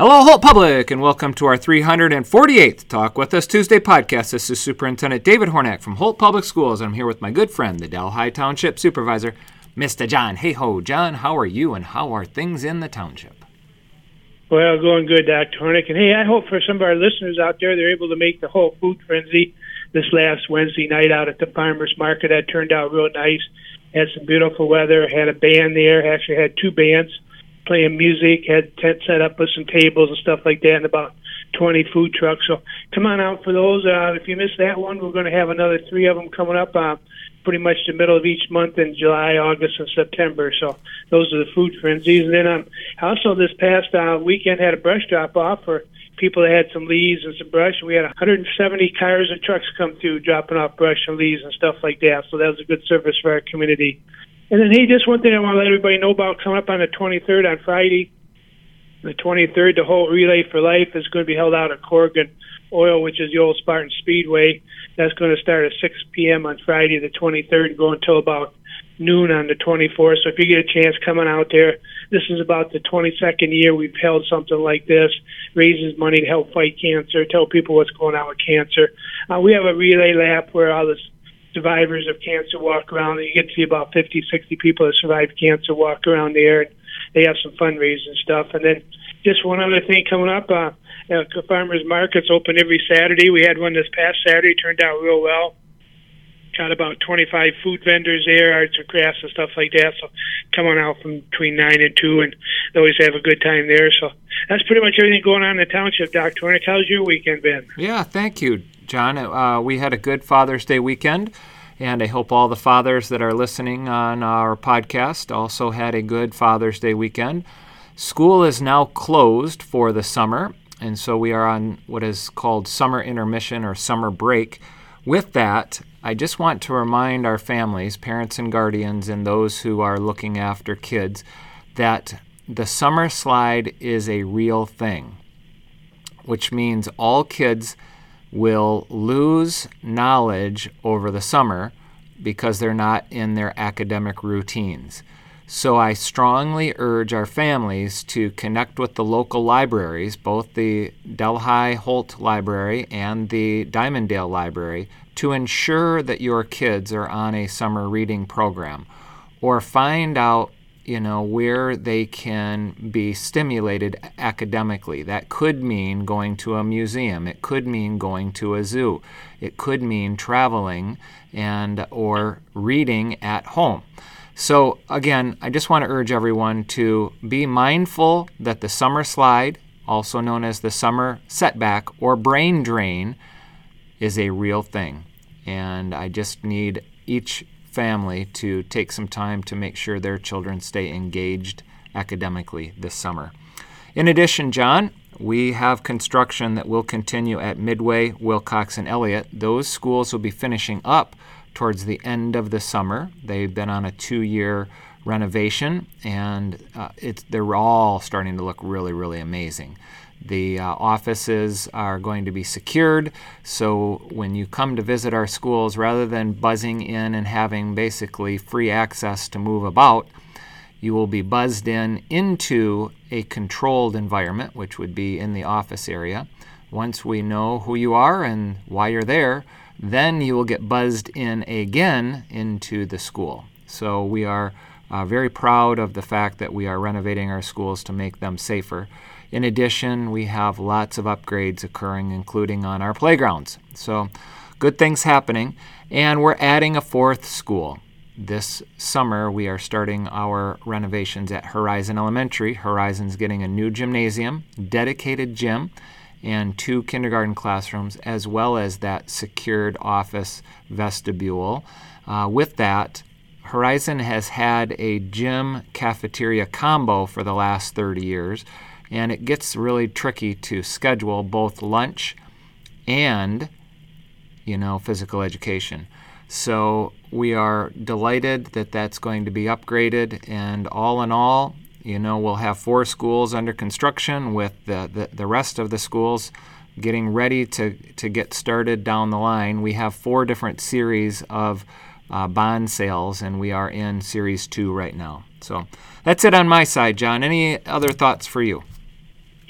Hello, Holt Public, and welcome to our 348th Talk With Us Tuesday podcast. This is Superintendent David Hornak from Holt Public Schools, and I'm here with my good friend, the Delhi Township Supervisor, Mr. John. Hey ho, John, how are you, and how are things in the township? Well, going good, Dr. Hornak. And hey, I hope for some of our listeners out there, they're able to make the whole food frenzy this last Wednesday night out at the farmers market. That turned out real nice. Had some beautiful weather. Had a band there. Actually, had two bands playing music, had tent set up with some tables and stuff like that, and about 20 food trucks. So come on out for those. Uh, if you missed that one, we're going to have another three of them coming up uh, pretty much the middle of each month in July, August, and September. So those are the food frenzies. And then um, also this past uh, weekend had a brush drop off for people that had some leaves and some brush. We had 170 cars and trucks come through dropping off brush and leaves and stuff like that. So that was a good service for our community. And then, hey, just one thing I want to let everybody know about coming up on the 23rd on Friday. The 23rd, the Holt Relay for Life is going to be held out at Corrigan Oil, which is the old Spartan Speedway. That's going to start at 6 p.m. on Friday, the 23rd, and go until about noon on the 24th. So if you get a chance coming out there, this is about the 22nd year we've held something like this. Raises money to help fight cancer, tell people what's going on with cancer. Uh, we have a relay lap where all the survivors of cancer walk around. You get to see about 50, 60 people that survived cancer walk around there. And they have some fundraising stuff. And then just one other thing coming up. Uh, uh, farmers markets open every Saturday. We had one this past Saturday, turned out real well. Got about 25 food vendors there, arts and crafts and stuff like that. So come on out from between 9 and 2, and they always have a good time there. So that's pretty much everything going on in the township, Dr. Hornak. How's your weekend been? Yeah, thank you, John. Uh, we had a good Father's Day weekend. And I hope all the fathers that are listening on our podcast also had a good Father's Day weekend. School is now closed for the summer, and so we are on what is called summer intermission or summer break. With that, I just want to remind our families, parents and guardians, and those who are looking after kids, that the summer slide is a real thing, which means all kids will lose knowledge over the summer because they're not in their academic routines. So I strongly urge our families to connect with the local libraries, both the Delhi Holt Library and the Dimondale Library, to ensure that your kids are on a summer reading program or find out you know, where they can be stimulated academically. That could mean going to a museum. It could mean going to a zoo. It could mean traveling and or reading at home. So again, I just want to urge everyone to be mindful that the summer slide, also known as the summer setback or brain drain, is a real thing. And I just need each family to take some time to make sure their children stay engaged academically this summer. In addition, John, we have construction that will continue at Midway, Wilcox, and Elliott. Those schools will be finishing up towards the end of the summer. They've been on a two year renovation, and uh, they're all starting to look really, really amazing. The uh, offices are going to be secured, so when you come to visit our schools, rather than buzzing in and having basically free access to move about, you will be buzzed in into a controlled environment, which would be in the office area. Once we know who you are and why you're there, then you will get buzzed in again into the school. So we are uh, very proud of the fact that we are renovating our schools to make them safer. In addition, we have lots of upgrades occurring, including on our playgrounds. So, good things happening. And we're adding a fourth school. This summer, we are starting our renovations at Horizon Elementary. Horizon's getting a new gymnasium, dedicated gym, and two kindergarten classrooms, as well as that secured office vestibule. Uh, with that, Horizon has had a gym cafeteria combo for the last 30 years and it gets really tricky to schedule both lunch and you know physical education. So we are delighted that that's going to be upgraded. And all in all you know we'll have four schools under construction with the, the, the rest of the schools getting ready to, to get started down the line. We have four different series of uh, bond sales and we are in series two right now. So that's it on my side john. Any other thoughts for you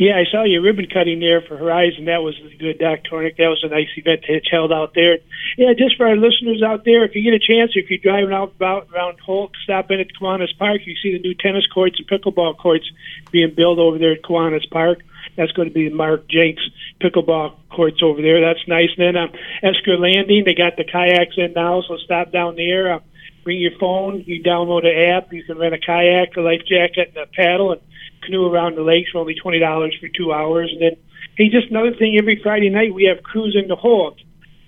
Yeah, I saw your ribbon cutting there for Horizon. That was good, Doc Hornak. That was a nice event that's held out there. Yeah, just for our listeners out there, if you get a chance, if you're driving out about around Holt, stop in at Kiwanis Park. You see the new tennis courts and pickleball courts being built over there at Kiwanis Park. That's going to be Mark Jenks pickleball courts over there. That's nice. And then um, Esker Landing, they got the kayaks in now, so stop down there. Uh, bring your phone. You download an app. You can rent a kayak, a life jacket, and a paddle, and canoe around the lakes for only twenty dollars for two hours. And then, hey, just another thing. Every Friday night we have cruising the Holt,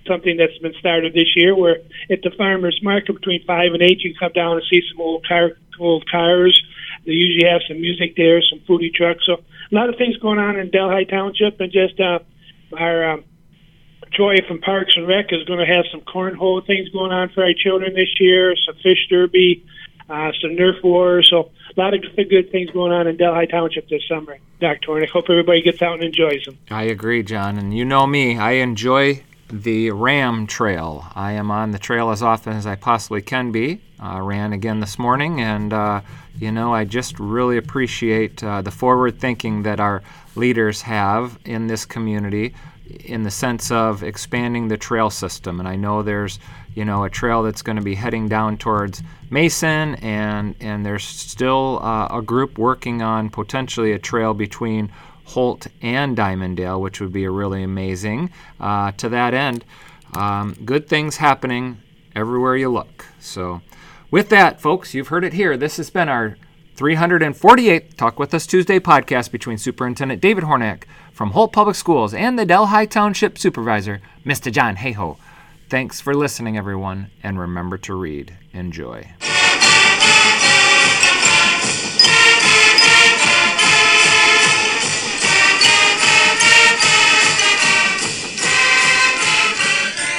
something that's been started this year. Where at the farmers market between five and eight, you can come down and see some old car, old cars. They usually have some music there, some foodie trucks. So a lot of things going on in Delhi Township, and just uh, our um, Joy from Parks and Rec is going to have some cornhole things going on for our children this year, some fish derby, uh, some Nerf wars. So a lot of good things going on in Delhi Township this summer, Doctor. And I hope everybody gets out and enjoys them. I agree, John. And you know me, I enjoy the Ram Trail. I am on the trail as often as I possibly can be. Uh, ran again this morning, and uh, you know, I just really appreciate uh, the forward thinking that our leaders have in this community in the sense of expanding the trail system. And I know there's, you know, a trail that's going to be heading down towards Mason, and and there's still uh, a group working on potentially a trail between Holt and Dimondale, which would be a really amazing. Uh, to that end, um, good things happening everywhere you look. So, with that, folks, you've heard it here. This has been our 348th Talk With Us Tuesday podcast between Superintendent David Hornak from Holt Public Schools and the Delhi Township Supervisor, Mr. John Hayhoe. Thanks for listening, everyone, and remember to read. Enjoy.